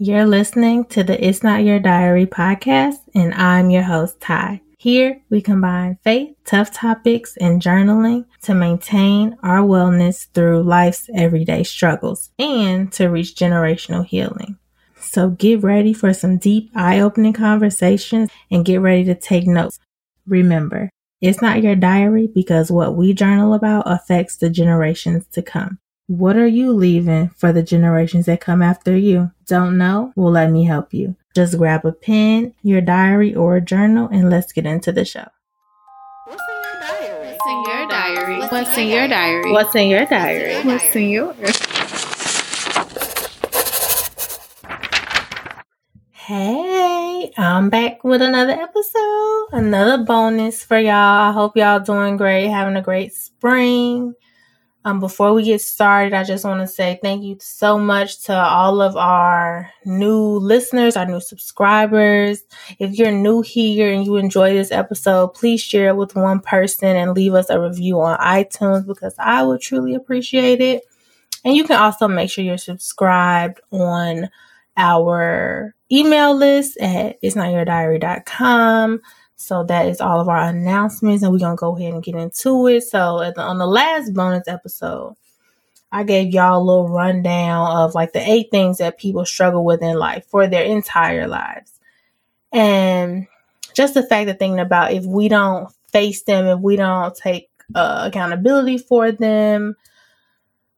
You're listening to the It's Not Your Diary podcast, and I'm your host, Ty. Here, we combine faith, tough topics, and journaling to maintain our wellness through life's everyday struggles and to reach generational healing. So get ready for some deep, eye opening conversations and get ready to take notes. Remember, it's not your diary because what we journal about affects the generations to come. What are you leaving for the generations that come after you? Don't know? Well, let me help you. Just grab a pen, your diary, or a journal, and let's get into the show. What's in your diary? What's in your diary? What's in your diary? What's in your Hey, I'm back with another episode, another bonus for y'all. I hope y'all doing great, having a great spring. Um, before we get started, I just want to say thank you so much to all of our new listeners, our new subscribers. If you're new here and you enjoy this episode, please share it with one person and leave us a review on iTunes because I would truly appreciate it. And you can also make sure you're subscribed on our email list at itsnotyourdiary.com. So that is all of our announcements, and we're gonna go ahead and get into it. So the, on the last bonus episode, I gave y'all a little rundown of like the eight things that people struggle with in life for their entire lives, and just the fact of thinking about if we don't face them, if we don't take uh, accountability for them,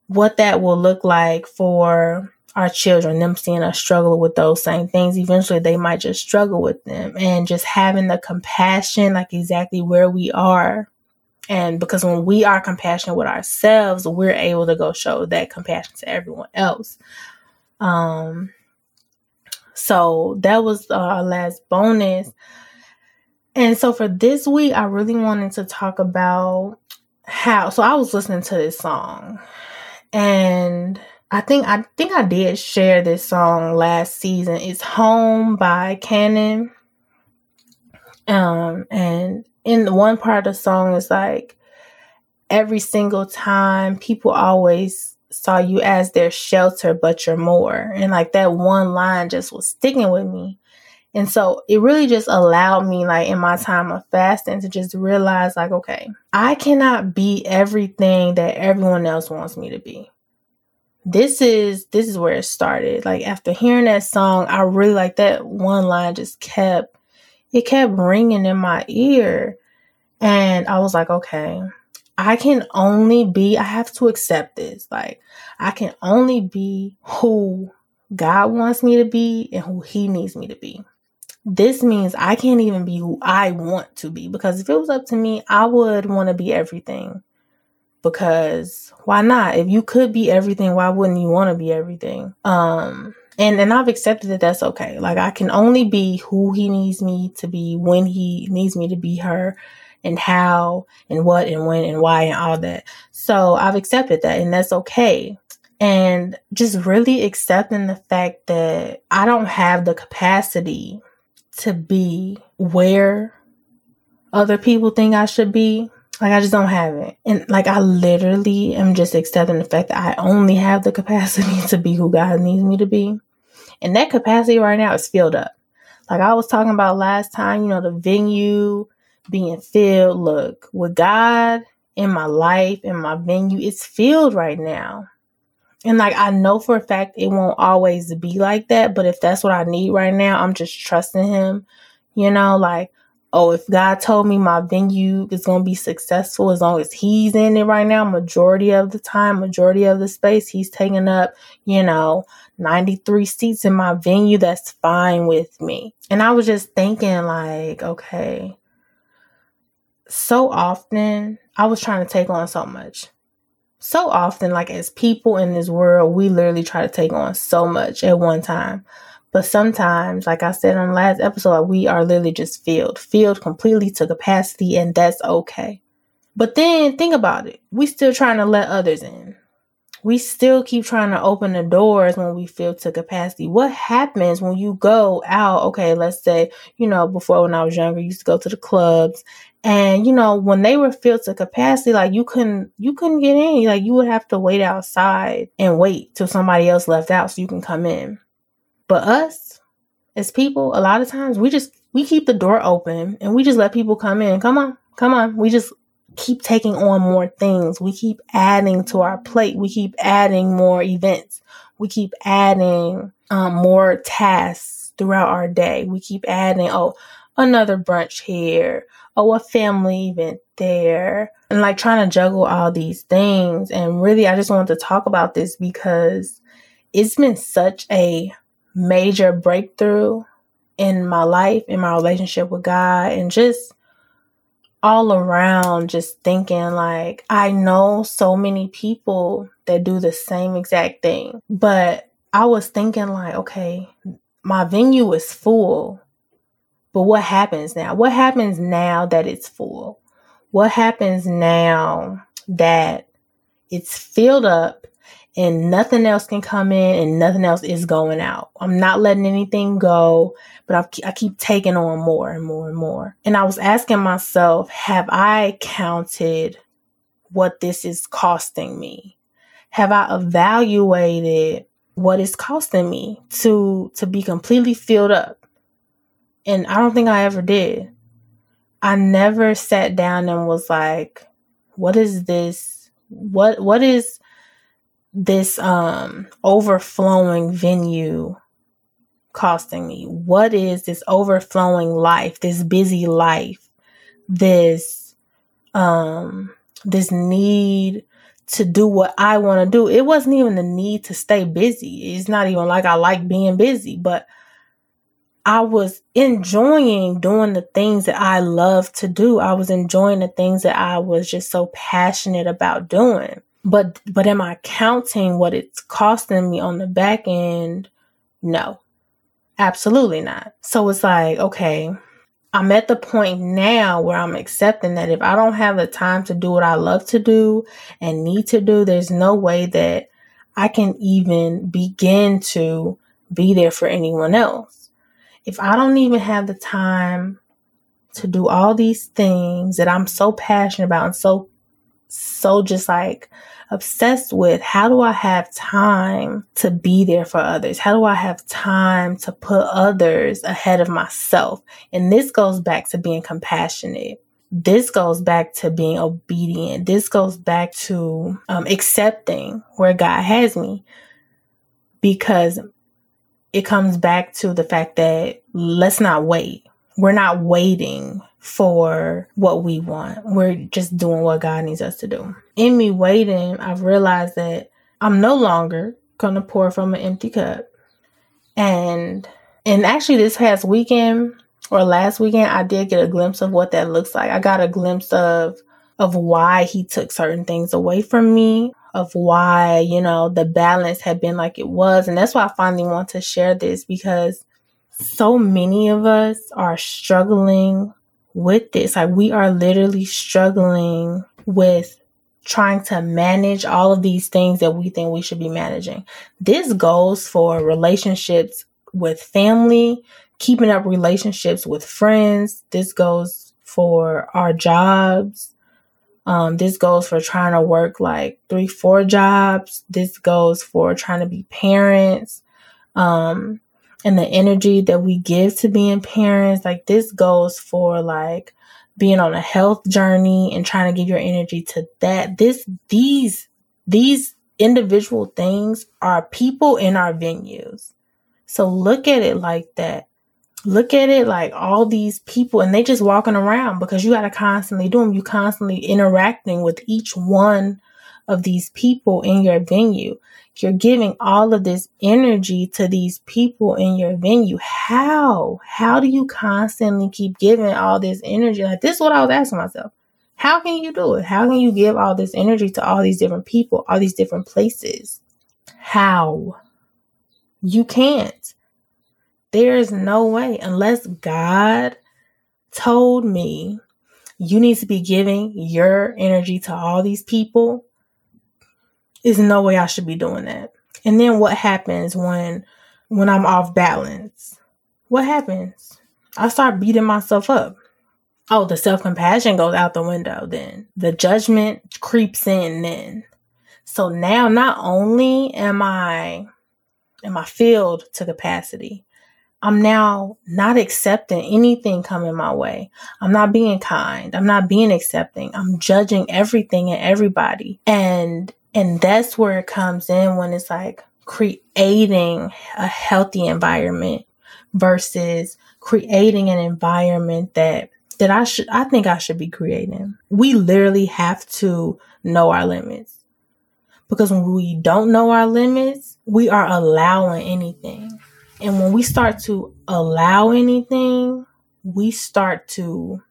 what that will look like for our children, them seeing us struggle with those same things, eventually they might just struggle with them. And just having the compassion, like exactly where we are. And because when we are compassionate with ourselves, we're able to go show that compassion to everyone else. Um, so that was our last bonus. And so for this week, I really wanted to talk about how. So I was listening to this song and I think I think I did share this song last season. It's Home by Cannon. Um and in one part of the song is like every single time people always saw you as their shelter but you're more. And like that one line just was sticking with me. And so it really just allowed me, like in my time of fasting, to just realize, like, okay, I cannot be everything that everyone else wants me to be this is this is where it started. Like after hearing that song, I really like that one line just kept it kept ringing in my ear. And I was like, okay, I can only be, I have to accept this. Like, I can only be who God wants me to be and who He needs me to be. This means I can't even be who I want to be because if it was up to me, I would want to be everything because why not? If you could be everything, why wouldn't you want to be everything? Um, and and I've accepted that that's okay. Like I can only be who he needs me to be when he needs me to be her and how and what and when and why and all that. So I've accepted that and that's okay. And just really accepting the fact that I don't have the capacity to be where other people think I should be like I just don't have it. And like I literally am just accepting the fact that I only have the capacity to be who God needs me to be. And that capacity right now is filled up. Like I was talking about last time, you know, the venue being filled. Look, with God in my life, and my venue, it's filled right now. And like I know for a fact it won't always be like that, but if that's what I need right now, I'm just trusting him. You know, like oh, if God told me my venue is going to be successful as long as He's in it right now, majority of the time, majority of the space, He's taking up, you know, 93 seats in my venue, that's fine with me. And I was just thinking, like, okay, so often I was trying to take on so much. So often, like, as people in this world, we literally try to take on so much at one time. But sometimes, like I said on the last episode, we are literally just filled, filled completely to capacity, and that's okay. But then think about it. We still trying to let others in. We still keep trying to open the doors when we fill to capacity. What happens when you go out? Okay, let's say, you know, before when I was younger, I used to go to the clubs and you know, when they were filled to capacity, like you couldn't you couldn't get in. Like you would have to wait outside and wait till somebody else left out so you can come in But us as people, a lot of times we just we keep the door open and we just let people come in. Come on, come on. We just keep taking on more things. We keep adding to our plate. We keep adding more events. We keep adding um, more tasks throughout our day. We keep adding, oh, another brunch here. Oh, a family event there. And like trying to juggle all these things. And really, I just wanted to talk about this because it's been such a major breakthrough in my life, in my relationship with God, and just all around just thinking like I know so many people that do the same exact thing. But I was thinking like, okay, my venue is full. But what happens now? What happens now that it's full? What happens now that it's filled up and nothing else can come in and nothing else is going out. I'm not letting anything go, but I, I keep taking on more and more and more. And I was asking myself, have I counted what this is costing me? Have I evaluated what it's costing me to to be completely filled up? And I don't think I ever did. I never sat down and was like, what is this? What what is this um overflowing venue costing me? What is this overflowing life, this busy life, this um this need to do what I want to do? It wasn't even the need to stay busy. It's not even like I like being busy, but I was enjoying doing the things that I love to do. I was enjoying the things that I was just so passionate about doing. But but am I counting what it's costing me on the back end? No. Absolutely not. So it's like, okay, I'm at the point now where I'm accepting that if I don't have the time to do what I love to do and need to do, there's no way that I can even begin to be there for anyone else. If I don't even have the time to do all these things that I'm so passionate about and so so just like obsessed with how do I have time to be there for others? How do I have time to put others ahead of myself? And this goes back to being compassionate. This goes back to being obedient. This goes back to um, accepting where God has me because it comes back to the fact that let's not wait. We're not waiting for what we want. We're just doing what God needs us to do. In me waiting, I've realized that I'm no longer going to pour from an empty cup. And and actually this past weekend or last weekend I did get a glimpse of what that looks like. I got a glimpse of of why he took certain things away from me, of why, you know, the balance had been like it was. And that's why I finally want to share this because so many of us are struggling with this. Like we are literally struggling with trying to manage all of these things that we think we should be managing. This goes for relationships with family, keeping up relationships with friends. This goes for our jobs. Um, this goes for trying to work like three, four jobs. This goes for trying to be parents. Um, and the energy that we give to being parents. Like this goes for like being on a health journey and trying to give your energy to that. This, these, these individual things are people in our venues. So look at it like that. Look at it like all these people and they just walking around because you got to constantly do them. You constantly interacting with each one of these people in your venue you're giving all of this energy to these people in your venue. How? How do you constantly keep giving all this energy? Like this is what I was asking myself. How can you do it? How can you give all this energy to all these different people, all these different places? How? You can't. There is no way unless God told me you need to be giving your energy to all these people is no way I should be doing that. And then what happens when when I'm off balance? What happens? I start beating myself up. Oh, the self-compassion goes out the window then. The judgment creeps in then. So now not only am I am I filled to capacity? I'm now not accepting anything coming my way. I'm not being kind. I'm not being accepting. I'm judging everything and everybody. And and that's where it comes in when it's like creating a healthy environment versus creating an environment that that I should I think I should be creating. We literally have to know our limits. Because when we don't know our limits, we are allowing anything. And when we start to allow anything, we start to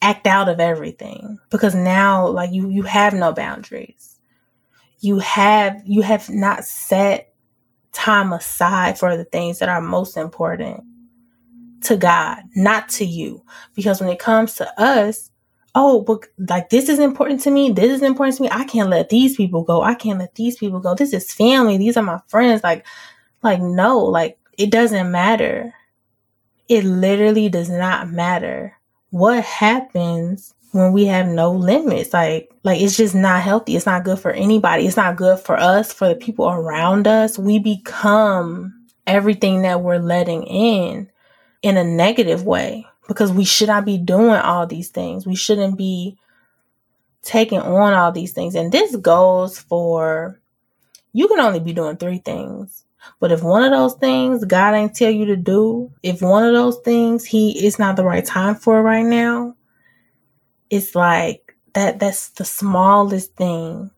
act out of everything because now like you you have no boundaries. You have you have not set time aside for the things that are most important to God, not to you. Because when it comes to us, oh, but like this is important to me. This is important to me. I can't let these people go. I can't let these people go. This is family. These are my friends. Like, like no, like it doesn't matter. It literally does not matter. What happens when we have no limits? Like, like it's just not healthy. It's not good for anybody. It's not good for us, for the people around us. We become everything that we're letting in in a negative way because we should not be doing all these things. We shouldn't be taking on all these things. And this goes for you can only be doing three things but if one of those things God ain't tell you to do, if one of those things he it's not the right time for right now, it's like that that's the smallest thing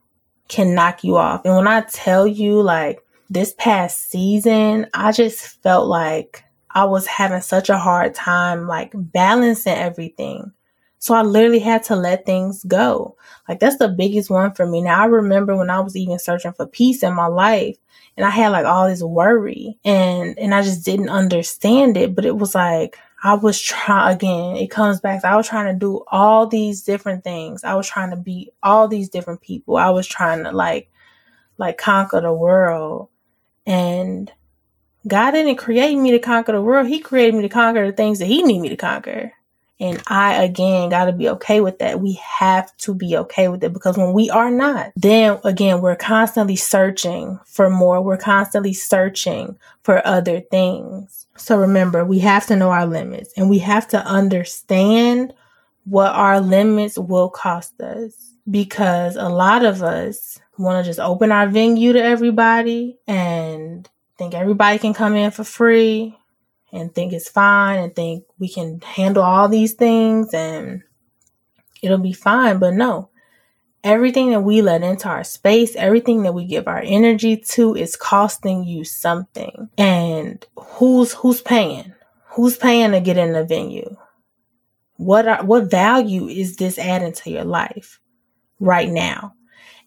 can knock you off. And when I tell you like this past season, I just felt like I was having such a hard time like balancing everything. So I literally had to let things go. Like that's the biggest one for me. Now I remember when I was even searching for peace in my life, and I had like all this worry and and I just didn't understand it, but it was like I was trying again, it comes back. I was trying to do all these different things. I was trying to be all these different people. I was trying to like like conquer the world. And God didn't create me to conquer the world. He created me to conquer the things that he need me to conquer. And I again got to be okay with that. We have to be okay with it because when we are not, then again, we're constantly searching for more. We're constantly searching for other things. So remember, we have to know our limits and we have to understand what our limits will cost us because a lot of us want to just open our venue to everybody and think everybody can come in for free and think it's fine and think we can handle all these things and it'll be fine. But no, everything that we let into our space, everything that we give our energy to is costing you something. And who's who's paying? Who's paying to get in the venue? What are, what value is this adding to your life right now?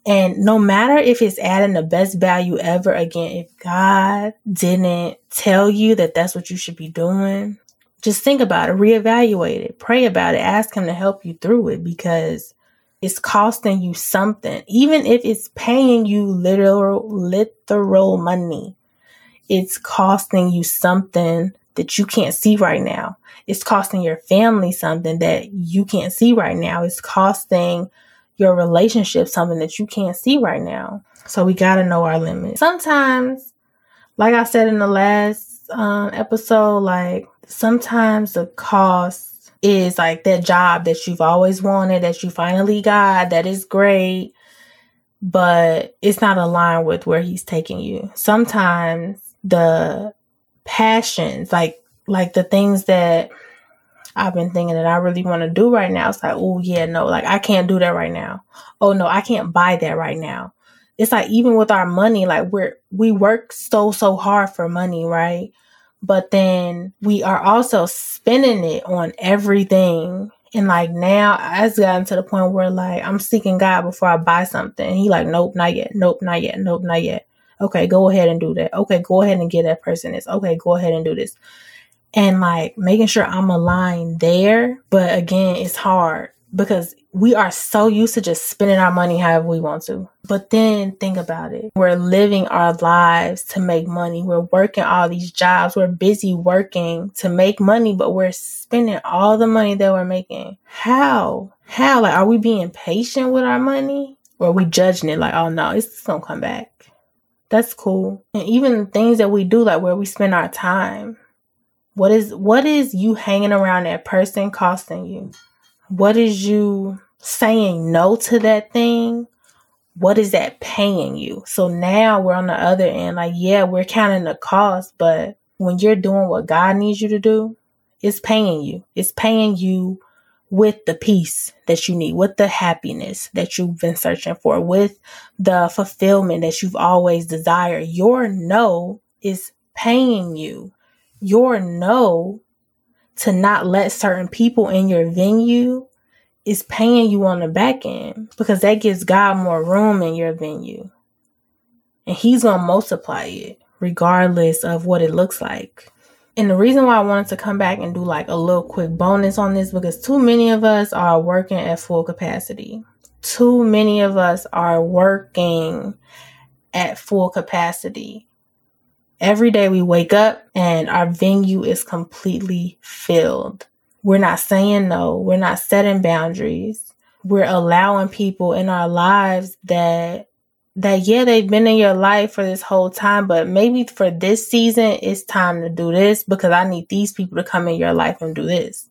And no matter if it's adding the best value ever, again, if God didn't tell you that that's what you should be doing, just think about it, reevaluate it, pray about it, ask Him to help you through it because it's costing you something. Even if it's paying you literal, literal money, it's costing you something that you can't see right now. It's costing your family something that you can't see right now. It's costing your relationship something that you can't see right now. So we got to know our limits. Sometimes, like I said in the last um, episode, like sometimes the cost is like that job that you've always wanted, that you finally got, that is great, but it's not aligned with where he's taking you. Sometimes the passions, like like the things that I've been thinking that I really want to do right now. It's like, oh yeah, no, like I can't do that right now. Oh no, I can't buy that right now. It's like even with our money, like we're we work so so hard for money, right? But then we are also spending it on everything. And like now I've gotten to the point where like I'm seeking God before I buy something. He like, nope, not yet. Nope, not yet. Nope, not yet. Okay, go ahead and do that. Okay, go ahead and get that person this. Okay, go ahead and do this and like making sure I'm aligned there. But again, it's hard because we are so used to just spending our money however we want to. But then think about it. We're living our lives to make money. We're working all these jobs. We're busy working to make money, but we're spending all the money that we're making. How? How? Like, are we being patient with our money? Or we judging it like, oh no, it's gonna come back? That's cool. And even things that we do, like where we spend our time. What is what is you hanging around that person costing you? What is you saying no to that thing? What is that paying you? So now we're on the other end. Like, yeah, we're counting the cost, but when you're doing what God needs you to do, it's paying you. It's paying you with the peace that you need, with the happiness that you've been searching for, with the fulfillment that you've always desired. Your no is paying you. Your no to not let certain people in your venue is paying you on the back end because that gives God more room in your venue. And He's going to multiply it regardless of what it looks like. And the reason why I wanted to come back and do like a little quick bonus on this because too many of us are working at full capacity. Too many of us are working at full capacity. Every day we wake up and our venue is completely filled. We're not saying no. We're not setting boundaries. We're allowing people in our lives that that yeah they've been in your life for this whole time but maybe for this season it's time to do this because i need these people to come in your life and do this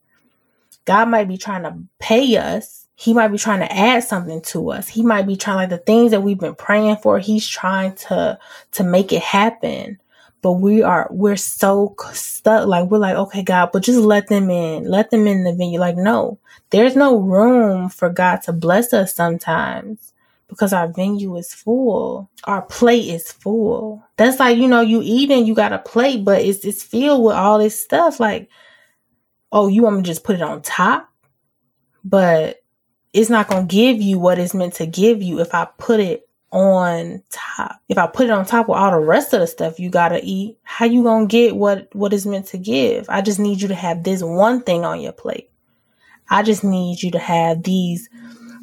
god might be trying to pay us he might be trying to add something to us he might be trying like the things that we've been praying for he's trying to to make it happen but we are we're so stuck like we're like okay god but just let them in let them in the venue like no there's no room for god to bless us sometimes because our venue is full. Our plate is full. That's like, you know, you eating, you got a plate, but it's it's filled with all this stuff. Like, oh, you want me to just put it on top? But it's not gonna give you what it's meant to give you if I put it on top. If I put it on top with all the rest of the stuff you gotta eat, how you gonna get what what is meant to give? I just need you to have this one thing on your plate. I just need you to have these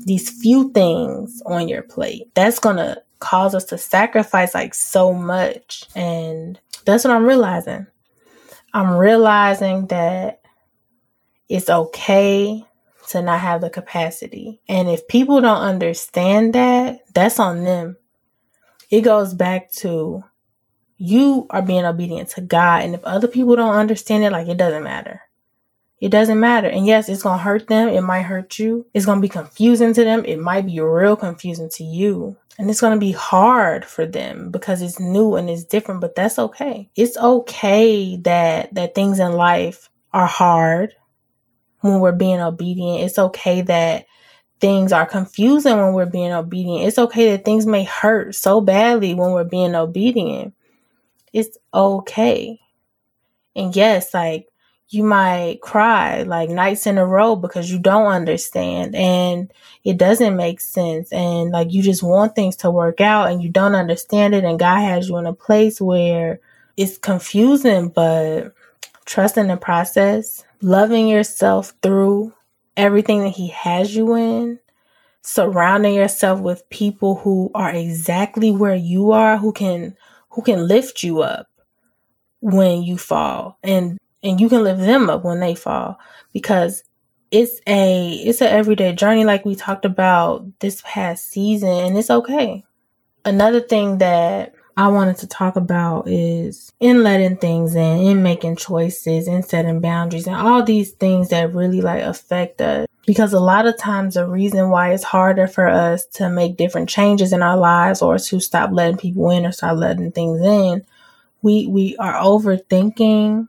these few things on your plate. That's to cause us to sacrifice like so much. And that's what I'm realizing. I'm realizing that it's okay to not have the capacity. And if people don't understand that, that's on them. It goes back to you are being obedient to God. And if other people don't understand it, like it doesn't matter. It doesn't matter. And yes, it's going to hurt them. It might hurt you. It's going to be confusing to them. It might be real confusing to you. And it's going to be hard for them because it's new and it's different, but that's okay. It's okay that, that things in life are hard when we're being obedient. It's okay that things are confusing when we're being obedient. It's okay that things may hurt so badly when we're being obedient. It's okay. And yes, like you might cry like nights in a row because you don't understand and it doesn't make sense and like you just want things to work out and you don't understand it and God has you in a place where it's confusing but trust in the process, loving yourself through everything that he has you in, surrounding yourself with people who are exactly where you are who can who can lift you up when you fall and and you can lift them up when they fall because it's a it's an everyday journey. Like we talked about this past season and it's okay. Another thing that i wanted to talk about is in letting things in in making choices in setting boundaries and all these things that really like affect us because a lot of times the reason why it's harder for us to make different changes in our lives or to stop letting people in or start letting things in we we are overthinking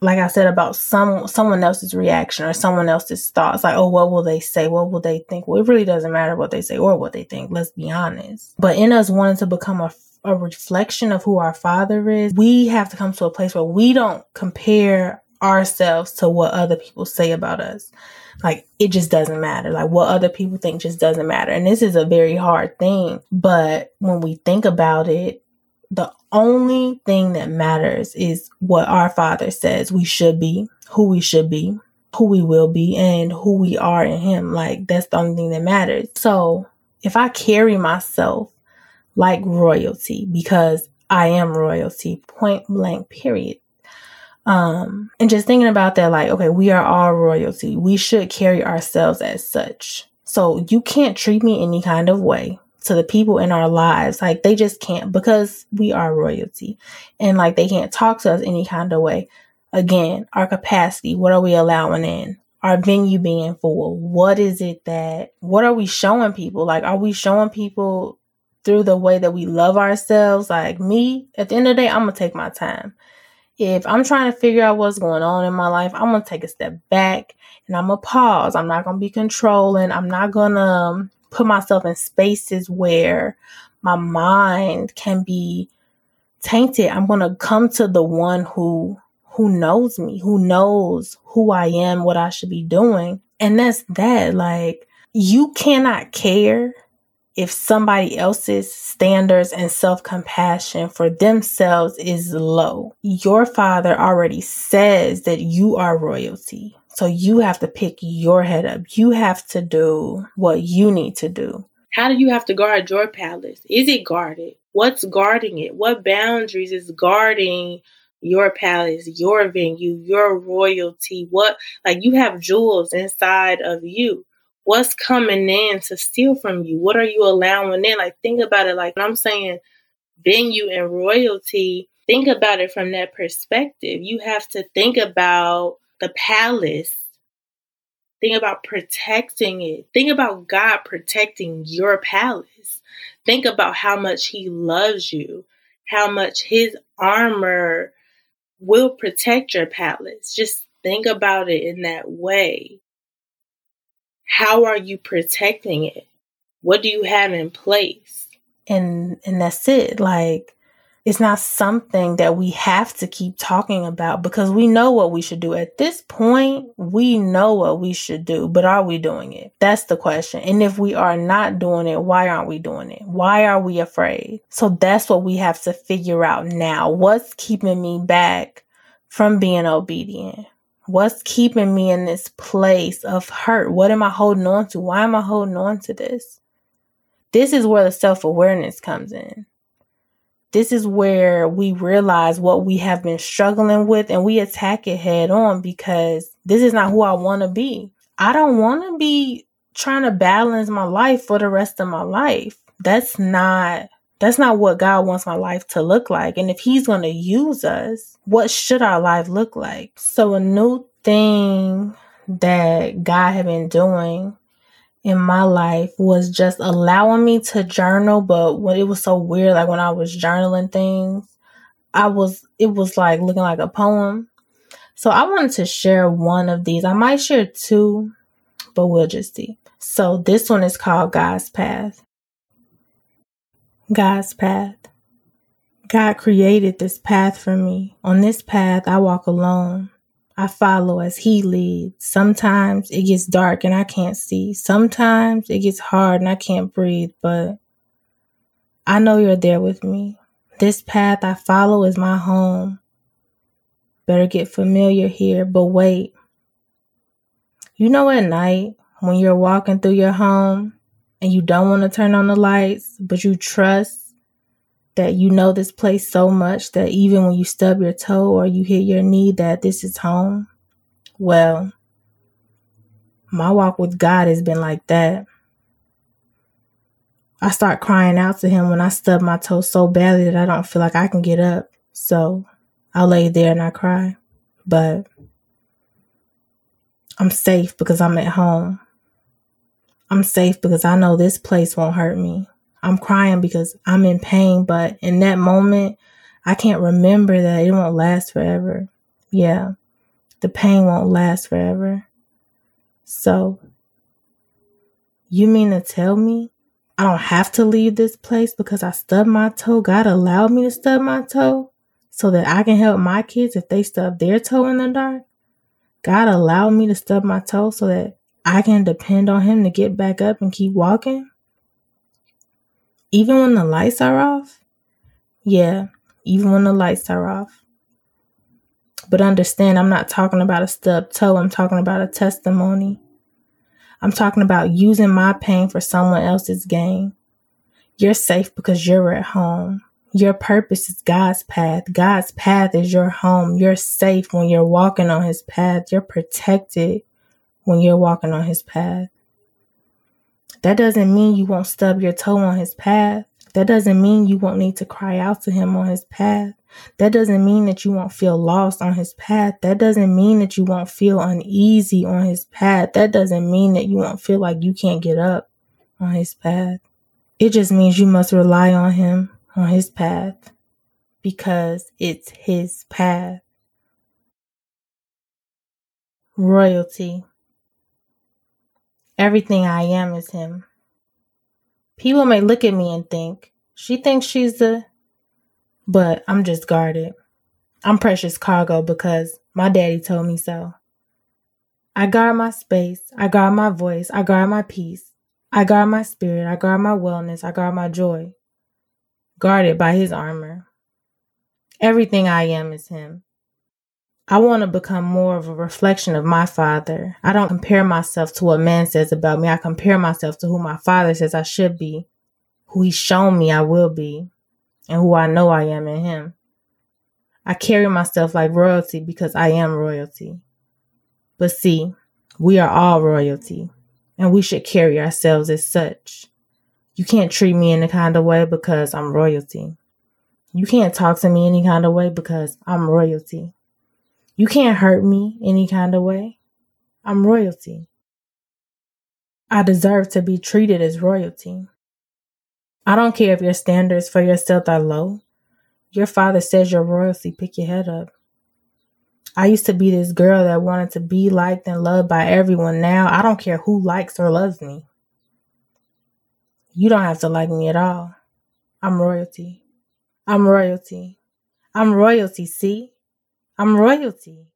like I said about some someone else's reaction or someone else's thoughts, like, oh, what will they say? What will they think? Well, it really doesn't matter what they say or what they think. Let's be honest. But in us wanting to become a a reflection of who our father is, we have to come to a place where we don't compare ourselves to what other people say about us. Like it just doesn't matter. Like what other people think just doesn't matter. And this is a very hard thing. But when we think about it, the only thing that matters is what our Father says we should be, who we should be, who we will be, and who we are in Him. Like, that's the only thing that matters. So, if I carry myself like royalty, because I am royalty, point blank, period. Um, and just thinking about that, like, okay, we are all royalty. We should carry ourselves as such. So you can't treat me any kind of way to the people in our lives. Like they just can't because we are royalty and like they can't talk to us any kind of way. Again, our capacity, what are we allowing in? Our venue being full. What is it that, what are we showing people? Like, are we showing people through the way that we love ourselves? Like me, at the end of the day, I'm to take my time. If I'm trying to figure out what's going on in my life, I'm to take a step back and I'm to pause. I'm not to be controlling. I'm not going to um, put myself in spaces where my mind can be tainted. I'm to come to the one who who knows me, who knows who I am, what I should be doing. And that's that. Like you cannot care if somebody else's standards and self compassion for themselves is low. Your father already says that you are royalty. So you have to pick your head up. You have to do what you need to do. How do you have to guard your palace? Is it guarded? What's guarding it? What boundaries is guarding your palace, your venue, your royalty? What, like, you have jewels inside of you. What's coming in to steal from you? What are you allowing in? Like, think about it. Like, I'm saying venue and royalty, think about it from that perspective. You have to think about the palace. Think about protecting it. Think about God protecting your palace. Think about how much He loves you, how much His armor will protect your palace. Just think about it in that way. How are you protecting it? What do you have in place? And and that's it. Like it's not something that we have to keep talking about because we know what we should do. At this point, we know what we should do, but are we doing it? That's the question. And if we are not doing it, why aren't we doing it? Why are we afraid? So that's what we have to figure out now. What's keeping me back from being obedient? What's keeping me in this place of hurt? What am I holding on to? Why am I holding on to this? This is where the self awareness comes in this is where we realize what we have been struggling with and we attack it head on because this is not who I want to be. I don't want to be trying to balance my life for the rest of my life. That's not that's not what God wants my life to look like. And if he's going to use us, what should our life look like? So a new thing that God had been doing in my life was just allowing me to journal. But when it was so weird, like when I was journaling things, I was, it was like looking like a poem. So I wanted to share one of these. I might share two, but we'll just see. So this one is called God's Path. God's Path. God created this path for me. On this path, I walk alone. I follow as he leads. Sometimes it gets dark and I can't see. Sometimes it gets hard and I can't breathe, but I know you're there with me. This path I follow is my home. Better get familiar here, but wait. You know, at night when you're walking through your home and you don't want to turn on the lights, but you trust that you know this place so much that even when you stub your toe or you hit your knee that this is home? Well, my walk with God has been like that. I start crying out to him when I stub my toe so badly that I don't feel like I can get up. So I lay there and I cry. But I'm safe because I'm at home. I'm safe because I know this place won't hurt me. I'm crying because I'm in pain, but in that moment, I can't remember that it won't last forever. Yeah, the pain won't last forever. So, you mean to tell me I don't have to leave this place because I stubbed my toe? God allowed me to stub my toe so that I can help my kids if they stub their toe in the dark? God allowed me to stub my toe so that I can depend on Him to get back up and keep walking? Even when the lights are off? Yeah, even when the lights are off. But understand, I'm not talking about a stub toe, I'm talking about a testimony. I'm talking about using my pain for someone else's gain. You're safe because you're at home. Your purpose is God's path. God's path is your home. You're safe when you're walking on His path. You're protected when you're walking on His path. That doesn't mean you won't stub your toe on his path. That doesn't mean you won't need to cry out to him on his path. That doesn't mean that you won't feel lost on his path. That doesn't mean that you won't feel uneasy on his path. That doesn't mean that you won't feel like you can't get up on his path. It just means you must rely on him on his path because it's his path. Royalty. Everything I am is him. People may look at me and think, she thinks she's the but I'm just guarded. I'm precious cargo because my daddy told me so. I guard my space, I guard my voice, I guard my peace, I guard my spirit, I guard my wellness, I guard my joy. Guarded by his armor. Everything I am is him. I want to become more of a reflection of my father. I don't compare myself to what man says about me. I compare myself to who my father says I should be, who he's shown me I will be and who I know I am in Him. I carry myself like royalty because I am royalty. But see, we are all royalty, and we should carry ourselves as such. You can't treat me in a kind of way because I'm royalty. You can't talk to me any kind of way because I'm royalty. You can't hurt me any kind of way. I'm royalty. I deserve to be treated as royalty. I don't care if your standards for yourself are low. Your father says you're royalty. Pick your head up. I used to be this girl that wanted to be liked and loved by everyone. Now I don't care who likes or loves me. You don't have to like me at all. I'm royalty. I'm royalty. I'm royalty, see? I'm royalty.